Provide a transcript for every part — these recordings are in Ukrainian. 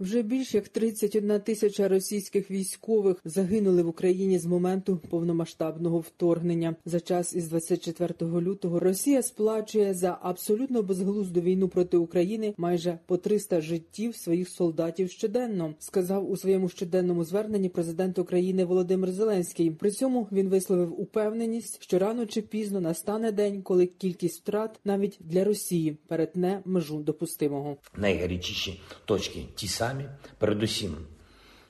Вже більш як 31 тисяча російських військових загинули в Україні з моменту повномасштабного вторгнення. За час із 24 лютого Росія сплачує за абсолютно безглузду війну проти України майже по 300 життів своїх солдатів щоденно. Сказав у своєму щоденному зверненні президент України Володимир Зеленський. При цьому він висловив упевненість, що рано чи пізно настане день, коли кількість втрат навіть для Росії перетне межу допустимого. найгарячіші точки ті самі, передусім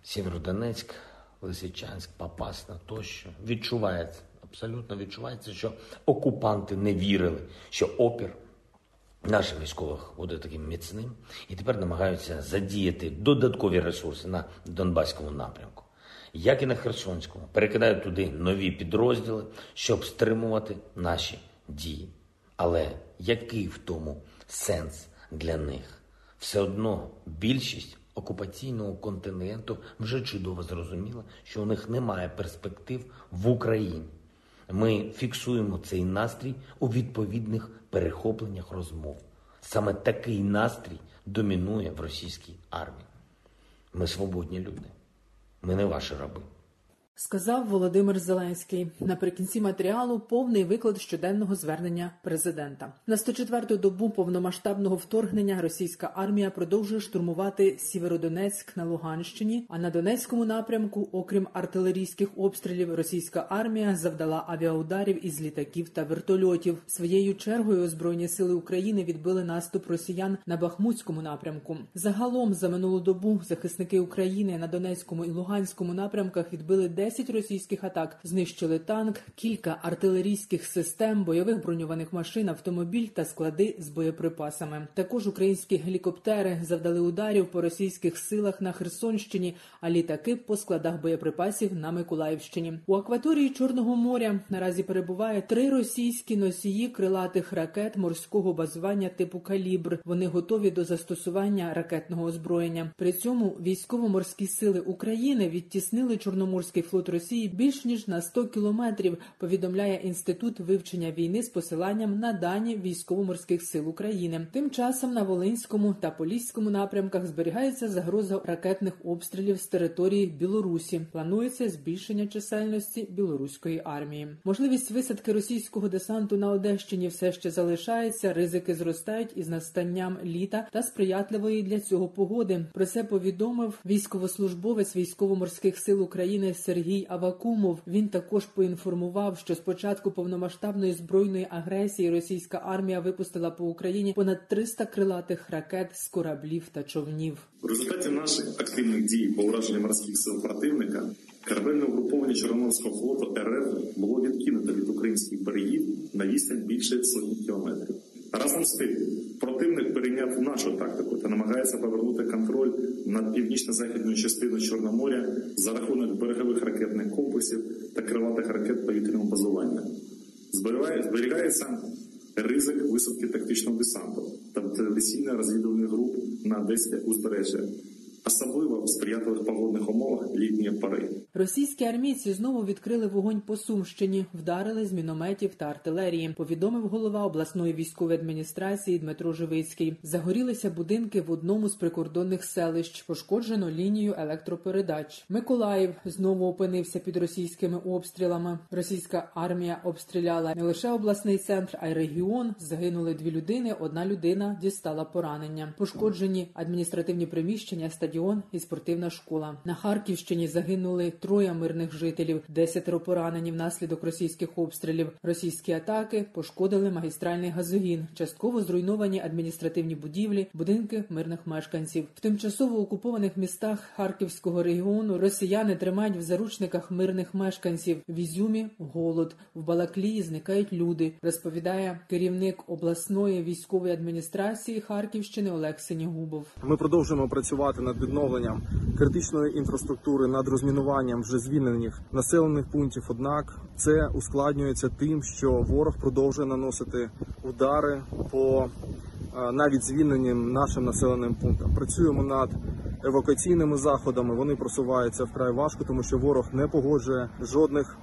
Сєвєродонецьк, Лисичанськ, Попасна тощо відчувається, абсолютно відчувається, що окупанти не вірили, що опір наших військових буде таким міцним, і тепер намагаються задіяти додаткові ресурси на Донбаському напрямку. Як і на Херсонському, перекидають туди нові підрозділи, щоб стримувати наші дії. Але який в тому сенс для них? Все одно більшість окупаційного континенту вже чудово зрозуміла, що у них немає перспектив в Україні. Ми фіксуємо цей настрій у відповідних перехопленнях розмов. Саме такий настрій домінує в російській армії. Ми свободні люди, ми не ваші раби. Сказав Володимир Зеленський наприкінці матеріалу повний виклад щоденного звернення президента. На 104-ту добу повномасштабного вторгнення російська армія продовжує штурмувати Сєвєродонецьк на Луганщині. А на Донецькому напрямку, окрім артилерійських обстрілів, російська армія завдала авіаударів із літаків та вертольотів. Своєю чергою озброєні сили України відбили наступ росіян на Бахмутському напрямку. Загалом за минулу добу захисники України на Донецькому і Луганському напрямках відбили 10 російських атак, знищили танк, кілька артилерійських систем, бойових броньованих машин, автомобіль та склади з боєприпасами. Також українські гелікоптери завдали ударів по російських силах на Херсонщині, а літаки по складах боєприпасів на Миколаївщині. У акваторії Чорного моря наразі перебуває три російські носії крилатих ракет морського базування типу калібр. Вони готові до застосування ракетного озброєння. При цьому військово-морські сили України відтіснили Чорноморський флот Росії більш ніж на 100 кілометрів. Повідомляє інститут вивчення війни з посиланням на дані військово-морських сил України. Тим часом на Волинському та Поліському напрямках зберігається загроза ракетних обстрілів з території Білорусі. Планується збільшення чисельності білоруської армії. Можливість висадки російського десанту на Одещині все ще залишається. Ризики зростають із настанням літа та сприятливої для цього погоди. Про це повідомив військовослужбовець військово-морських сил України Сергій Авакумов. Він також поінформував, що з початку повномасштабної збройної агресії російська армія випустила по Україні понад 300 крилатих ракет з кораблів та човнів. В результаті наших активних дій по ураженню морських сил противника корабельне угруповання Чорноморського флоту РФ було відкинуто від українських берегів на відстань більше сотні кілометрів. Разом з тим, противник перейняв нашу тактику та намагається повернути контроль над північно-західною частиною Чорноморя за рахунок берегових ракетних комплексів та криватих ракет повітряного базування. Зберігається ризик висадки тактичного десанту та традиційно розвідувальних груп на Одеське узбережжя. Особливо в сприятливих погодних умовах літньої пори. Російські армійці знову відкрили вогонь по Сумщині, вдарили з мінометів та артилерії. Повідомив голова обласної військової адміністрації Дмитро Живицький. Загорілися будинки в одному з прикордонних селищ. Пошкоджено лінію електропередач. Миколаїв знову опинився під російськими обстрілами. Російська армія обстріляла не лише обласний центр, а й регіон. Загинули дві людини. Одна людина дістала поранення. Пошкоджені адміністративні приміщення стадіону стадіон і спортивна школа. На Харківщині загинули троє мирних жителів, десятеро поранені внаслідок російських обстрілів. Російські атаки пошкодили магістральний газогін, частково зруйновані адміністративні будівлі, будинки мирних мешканців. В тимчасово окупованих містах Харківського регіону росіяни тримають в заручниках мирних мешканців. В Ізюмі голод в Балаклії зникають люди. Розповідає керівник обласної військової адміністрації Харківщини Олег Синігубов. Ми продовжуємо працювати над відновленням критичної інфраструктури, над розмінуванням вже звільнених населених пунктів. Однак це ускладнюється тим, що ворог продовжує наносити удари по е, навіть звільненим нашим населеним пунктам. Працюємо над евакуаційними заходами. Вони просуваються вкрай важко, тому що ворог не погоджує жодних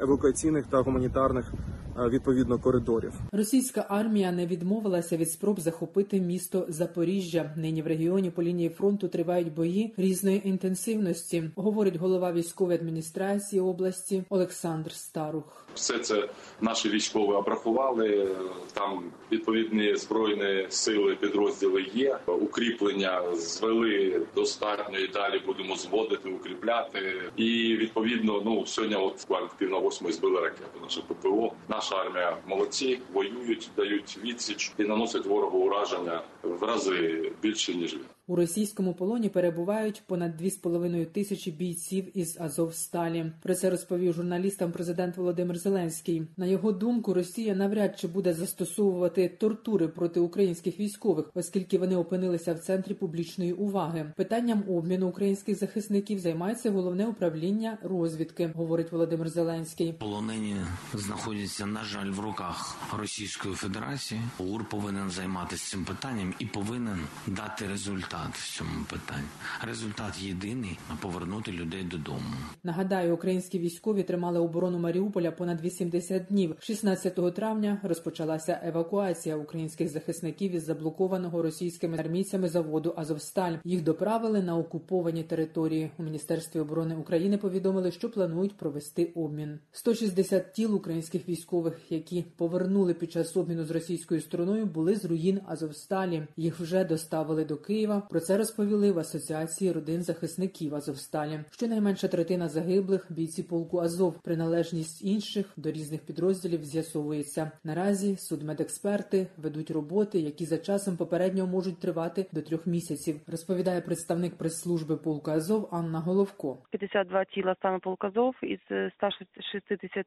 евакуаційних та гуманітарних е, відповідно коридорів. Російська армія не відмовилася від спроб захопити місто Запоріжжя. Нині в регіоні по лінії фронту тривають бої різної інтенсивності, говорить голова військової адміністрації області Олександр Старух. Все це наші військові обрахували. Там відповідні збройні сили, підрозділи є. Укріплення звели достатньо і далі будемо зводити, укріпляти. І відповідно, ну сьогодні, от буквально пів на восьмої збили ракету. Наше ППО. Наша армія молодці, воюють, дають відсіч і наносять ворогу ураження в рази більше ніж. У російському полоні перебувають понад 2,5 тисячі бійців із Азовсталі. Про це розповів журналістам президент Володимир Зеленський. На його думку, Росія навряд чи буде застосовувати тортури проти українських військових, оскільки вони опинилися в центрі публічної уваги. Питанням обміну українських захисників займається головне управління розвідки, говорить Володимир Зеленський. Полонені знаходяться, на жаль, в руках Російської Федерації. УР повинен займатися цим питанням і повинен дати результат в цьому питанні. Результат єдиний повернути людей додому. Нагадаю, українські військові тримали оборону Маріуполя понад 80 днів. 16 травня розпочалася евакуація українських захисників із заблокованого російськими армійцями заводу Азовсталь. Їх доправили на окуповані території. У міністерстві оборони України повідомили, що планують провести обмін. 160 тіл українських військових, які повернули під час обміну з російською стороною, були з руїн Азовсталі. Їх вже доставили до Києва. Про це розповіли в асоціації родин захисників Азовсталі. Щонайменша третина загиблих бійці полку Азов. Приналежність інших до різних підрозділів з'ясовується. Наразі судмедексперти ведуть роботи, які за часом попередньо можуть тривати до трьох місяців. Розповідає представник прес-служби полку Азов Анна Головко. 52 тіла саме полказов із е, 160.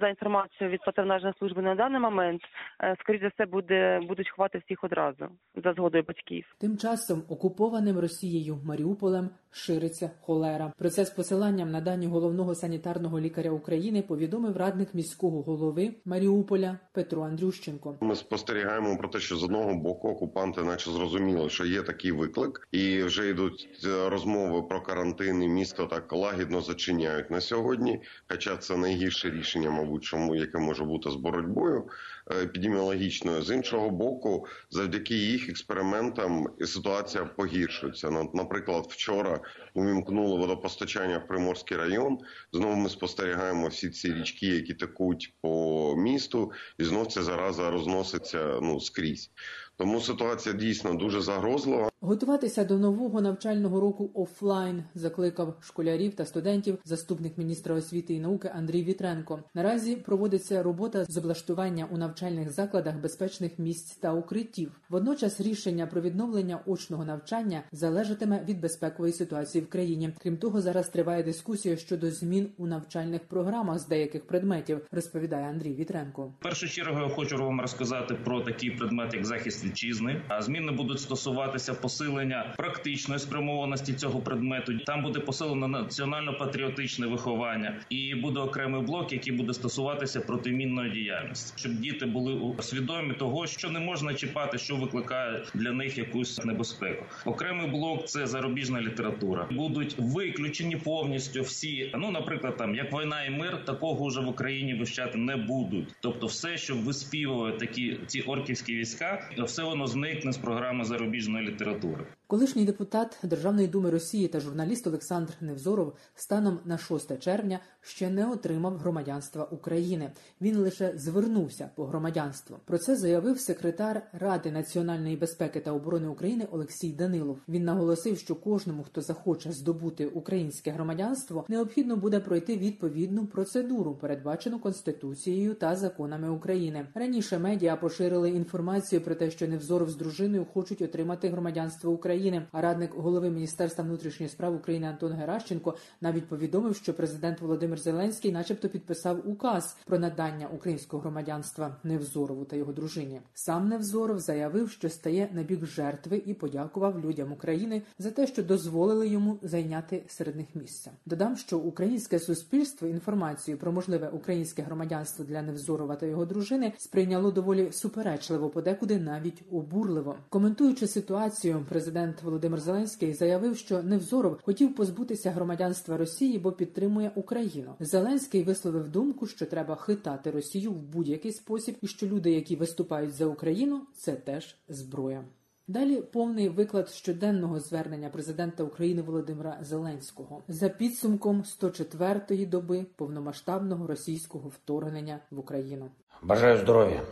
За інформацією від патронажної служби на даний момент, е, скоріш за все, буде будуть ховати всіх одразу за згодою батьків. Тим часом окупованим Росією Маріуполем шириться холера. Про це з посиланням на дані головного санітарного лікаря України повідомив радник міського голови Маріуполя Петро Андрющенко. Ми спостерігаємо про те, що з одного боку окупанти, наче зрозуміли, що є такий виклик, і вже йдуть е, розмови про карантин. і Місто так лагідно зачиняють на сьогодні. Хоча це найгірше рішення, мабуть, чому яке може бути з боротьбою епідеміологічною. З іншого боку, завдяки їх експериментам ситуація погіршується. На- Наприклад, вчора увімкнули водопостачання в Приморський район. Знову ми спостерігаємо всі ці річки, які текуть по місту, і знов ця зараза розноситься ну скрізь. Тому ситуація дійсно дуже загрозлива. Готуватися до нового навчального року офлайн закликав школярів та студентів заступник міністра освіти і науки Андрій Вітренко. Наразі проводиться робота з облаштування у навчальних закладах безпечних місць та укриттів. Водночас рішення про відновлення очного навчання залежатиме від безпекової ситуації в країні. Крім того, зараз триває дискусія щодо змін у навчальних програмах з деяких предметів, розповідає Андрій Вітренко. В першу чергу я хочу вам розказати про такий предмет, як захист вітчизни. А зміни будуть стосуватися посилення практичної спрямованості цього предмету. Там буде посилено національно-патріотичне виховання, і буде окремий блок, який буде стосуватися протимінної діяльності, щоб діти були свідомі того, що не можна чіпати, що викликає для них якусь небезпеку. Окремий блок це зарубіжна література. Будуть виключені повністю всі. Ну, наприклад, там як війна і мир, такого вже в Україні вивчати не будуть. Тобто, все, що виспівують такі ці орківські війська, все воно зникне з програми зарубіжної літератури. duro. Колишній депутат Державної думи Росії та журналіст Олександр Невзоров станом на 6 червня ще не отримав громадянства України. Він лише звернувся по громадянство. Про це заявив секретар Ради національної безпеки та оборони України Олексій Данилов. Він наголосив, що кожному, хто захоче здобути українське громадянство, необхідно буде пройти відповідну процедуру, передбачену конституцією та законами України. Раніше медіа поширили інформацію про те, що Невзоров з дружиною хочуть отримати громадянство України. А радник голови міністерства внутрішніх справ України Антон Геращенко навіть повідомив, що президент Володимир Зеленський, начебто, підписав указ про надання українського громадянства Невзорову та його дружині. Сам Невзоров заявив, що стає на бік жертви і подякував людям України за те, що дозволили йому зайняти серед них місце. Додам, що українське суспільство інформацію про можливе українське громадянство для Невзорова та його дружини сприйняло доволі суперечливо, подекуди навіть обурливо. Коментуючи ситуацію, президент Володимир Зеленський заявив, що Невзоров хотів позбутися громадянства Росії, бо підтримує Україну. Зеленський висловив думку, що треба хитати Росію в будь-який спосіб, і що люди, які виступають за Україну, це теж зброя. Далі повний виклад щоденного звернення президента України Володимира Зеленського за підсумком 104-ї доби повномасштабного російського вторгнення в Україну. Бажаю здоров'я.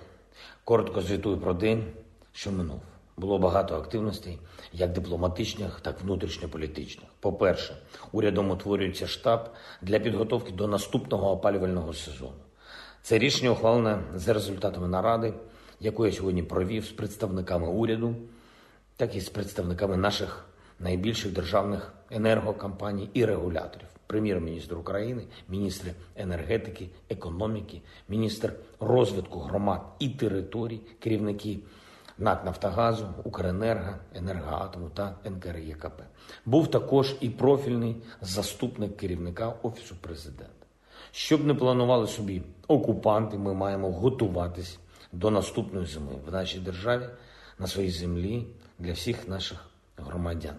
Коротко звітую про день, що минув. Було багато активностей, як дипломатичних, так і внутрішньополітичних. По-перше, урядом утворюється штаб для підготовки до наступного опалювального сезону. Це рішення ухвалене за результатами наради, яку я сьогодні провів з представниками уряду, так і з представниками наших найбільших державних енергокомпаній і регуляторів. Прем'єр-міністр України, міністр енергетики, економіки, міністр розвитку громад і територій, керівники НАК Нафтогазу, Укренерго, Енергоатому та НКРЄКП. Був також і профільний заступник керівника Офісу президента. Щоб не планували собі окупанти, ми маємо готуватись до наступної зими в нашій державі на своїй землі для всіх наших громадян.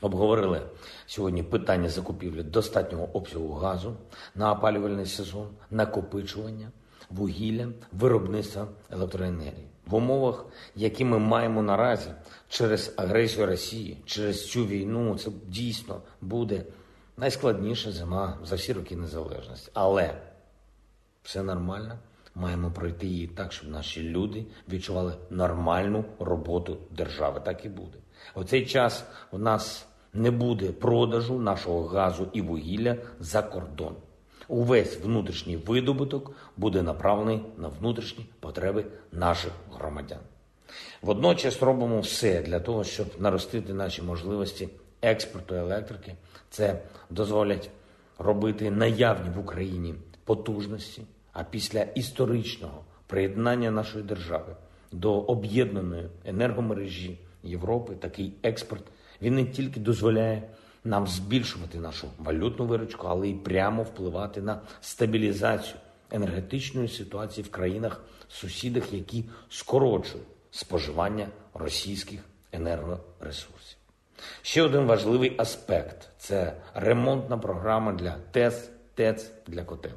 Обговорили сьогодні питання закупівлі достатнього обсягу газу на опалювальний сезон, накопичування, вугілля, виробництва електроенергії в умовах, які ми маємо наразі через агресію Росії, через цю війну. Це дійсно буде найскладніша зима за всі роки незалежності. Але все нормально. Маємо пройти її так, щоб наші люди відчували нормальну роботу держави. Так і буде. У цей час у нас не буде продажу нашого газу і вугілля за кордон. Увесь внутрішній видобуток буде направлений на внутрішні потреби наших громадян. Водночас робимо все для того, щоб наростити наші можливості експорту електрики. Це дозволять робити наявні в Україні потужності. А після історичного приєднання нашої держави до об'єднаної енергомережі Європи такий експорт він не тільки дозволяє нам збільшувати нашу валютну виручку, але й прямо впливати на стабілізацію енергетичної ситуації в країнах-сусідах, які скорочують споживання російських енергоресурсів. Ще один важливий аспект це ремонтна програма для ТЕС, ТЕЦ для котелень.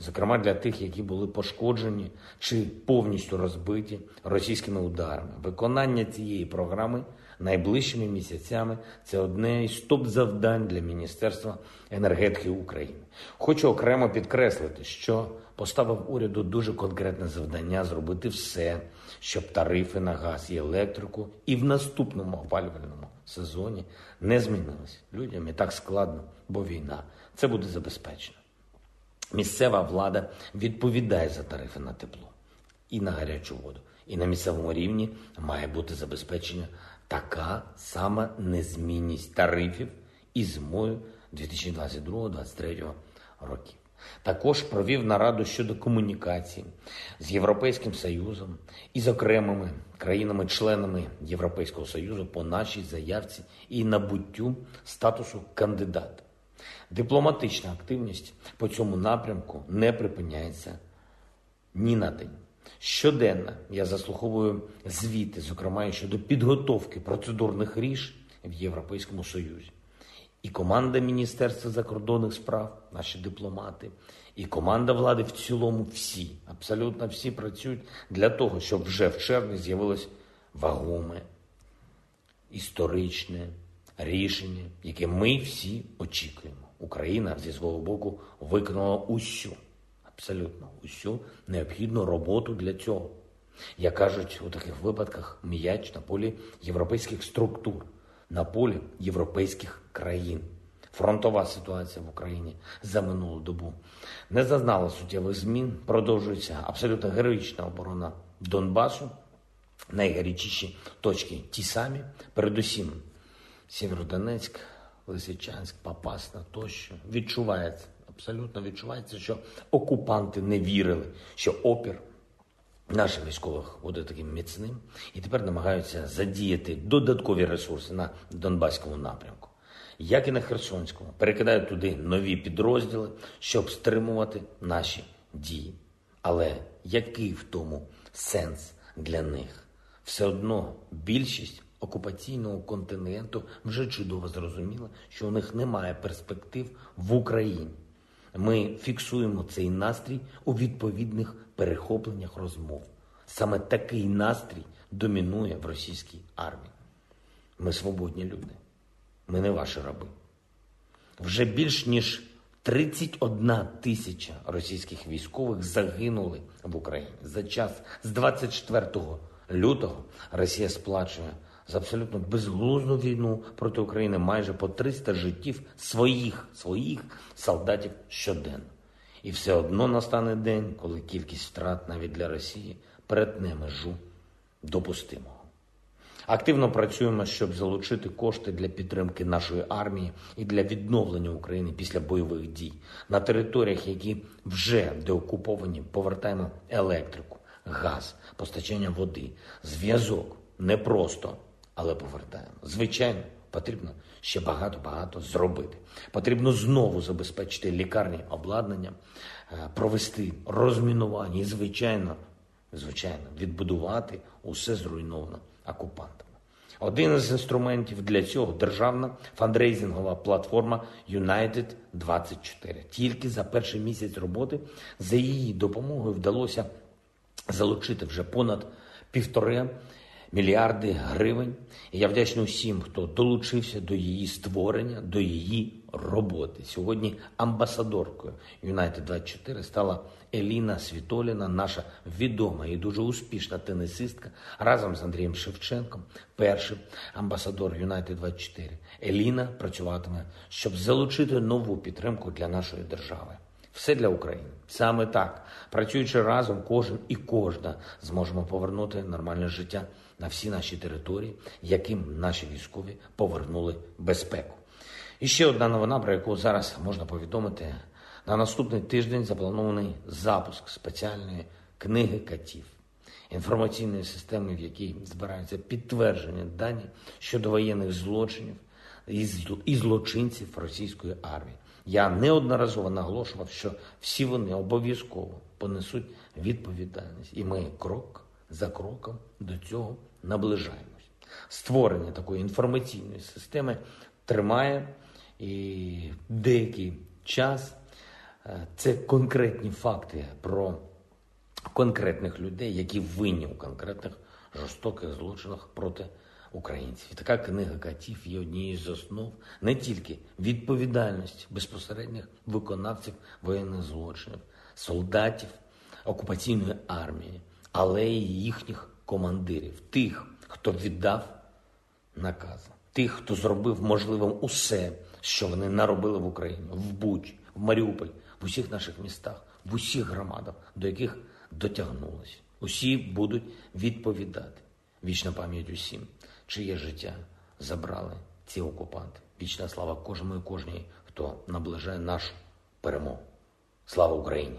Зокрема, для тих, які були пошкоджені чи повністю розбиті російськими ударами. Виконання цієї програми найближчими місяцями це одне із топ-завдань для Міністерства енергетики України. Хочу окремо підкреслити, що поставив уряду дуже конкретне завдання зробити все, щоб тарифи на газ і електрику і в наступному опалювальному сезоні не змінилися. Людям і так складно, бо війна це буде забезпечено. Місцева влада відповідає за тарифи на тепло і на гарячу воду. І на місцевому рівні має бути забезпечення така сама незмінність тарифів і зимою 2022-2023 років. Також провів нараду щодо комунікації з Європейським Союзом і з окремими країнами-членами Європейського Союзу по нашій заявці і набуттю статусу кандидата. Дипломатична активність по цьому напрямку не припиняється ні на день. Щоденно я заслуховую звіти, зокрема і щодо підготовки процедурних рішень в Європейському Союзі. І команда Міністерства закордонних справ, наші дипломати, і команда влади в цілому, всі, абсолютно всі працюють для того, щоб вже в червні з'явилось вагоме історичне рішення, яке ми всі очікуємо. Україна зі свого боку виконала усю, абсолютно усю необхідну роботу для цього. Як кажуть у таких випадках, м'яч на полі європейських структур, на полі європейських країн. Фронтова ситуація в Україні за минулу добу не зазнала суттєвих змін. Продовжується абсолютно героїчна оборона Донбасу. Найгарячіші точки ті самі, передусім Сєвєродонецьк, Лисичанськ, Попасна тощо відчувається, абсолютно відчувається, що окупанти не вірили, що опір наших військових буде таким міцним, і тепер намагаються задіяти додаткові ресурси на Донбаському напрямку, як і на Херсонському, перекидають туди нові підрозділи, щоб стримувати наші дії. Але який в тому сенс для них? Все одно більшість окупаційного континенту вже чудово зрозуміла, що у них немає перспектив в Україні. Ми фіксуємо цей настрій у відповідних перехопленнях розмов. Саме такий настрій домінує в російській армії. Ми свободні люди, ми не ваші раби. Вже більш ніж 31 тисяча російських військових загинули в Україні за час з 24 лютого. Росія сплачує за абсолютно безглузну війну проти України майже по 300 життів своїх своїх солдатів щоденно. І все одно настане день, коли кількість втрат навіть для Росії перетне межу допустимого. Активно працюємо, щоб залучити кошти для підтримки нашої армії і для відновлення України після бойових дій на територіях, які вже деокуповані, повертаємо електрику, газ, постачання води, зв'язок не просто але повертаємо. Звичайно, потрібно ще багато-багато зробити. Потрібно знову забезпечити лікарні обладнанням, е, провести розмінування і, звичайно, звичайно, відбудувати усе зруйноване окупантами. Один із інструментів для цього державна фандрейзингова платформа United 24 Тільки за перший місяць роботи за її допомогою вдалося залучити вже понад півтори мільярди гривень. І я вдячний усім, хто долучився до її створення, до її роботи. Сьогодні амбасадоркою United 24 стала Еліна Світоліна, наша відома і дуже успішна тенісистка, разом з Андрієм Шевченком, перший амбасадор United 24 Еліна працюватиме, щоб залучити нову підтримку для нашої держави. Все для України. Саме так, працюючи разом, кожен і кожна зможемо повернути нормальне життя на всі наші території, яким наші військові повернули безпеку. І ще одна новина, про яку зараз можна повідомити. На наступний тиждень запланований запуск спеціальної книги катів, інформаційної системи, в якій збираються підтвердження дані щодо воєнних злочинів і злочинців російської армії. Я неодноразово наголошував, що всі вони обов'язково понесуть відповідальність, і ми крок за кроком до цього наближаємось. Створення такої інформаційної системи тримає і деякий час. Е, це конкретні факти про конкретних людей, які винні у конкретних жорстоких злочинах проти українців. Така книга катів є однією з основ не тільки відповідальності безпосередніх виконавців воєнних злочинів, солдатів окупаційної армії, але й їхніх командирів, тих, хто віддав накази, тих, хто зробив можливим усе, що вони наробили в Україні, в Буч, в Маріуполь, в усіх наших містах, в усіх громадах, до яких дотягнулися. Усі будуть відповідати. Вічна пам'ять усім, чиє життя забрали ці окупанти. Вічна слава кожному і кожній, хто наближає нашу перемогу. Слава Україні!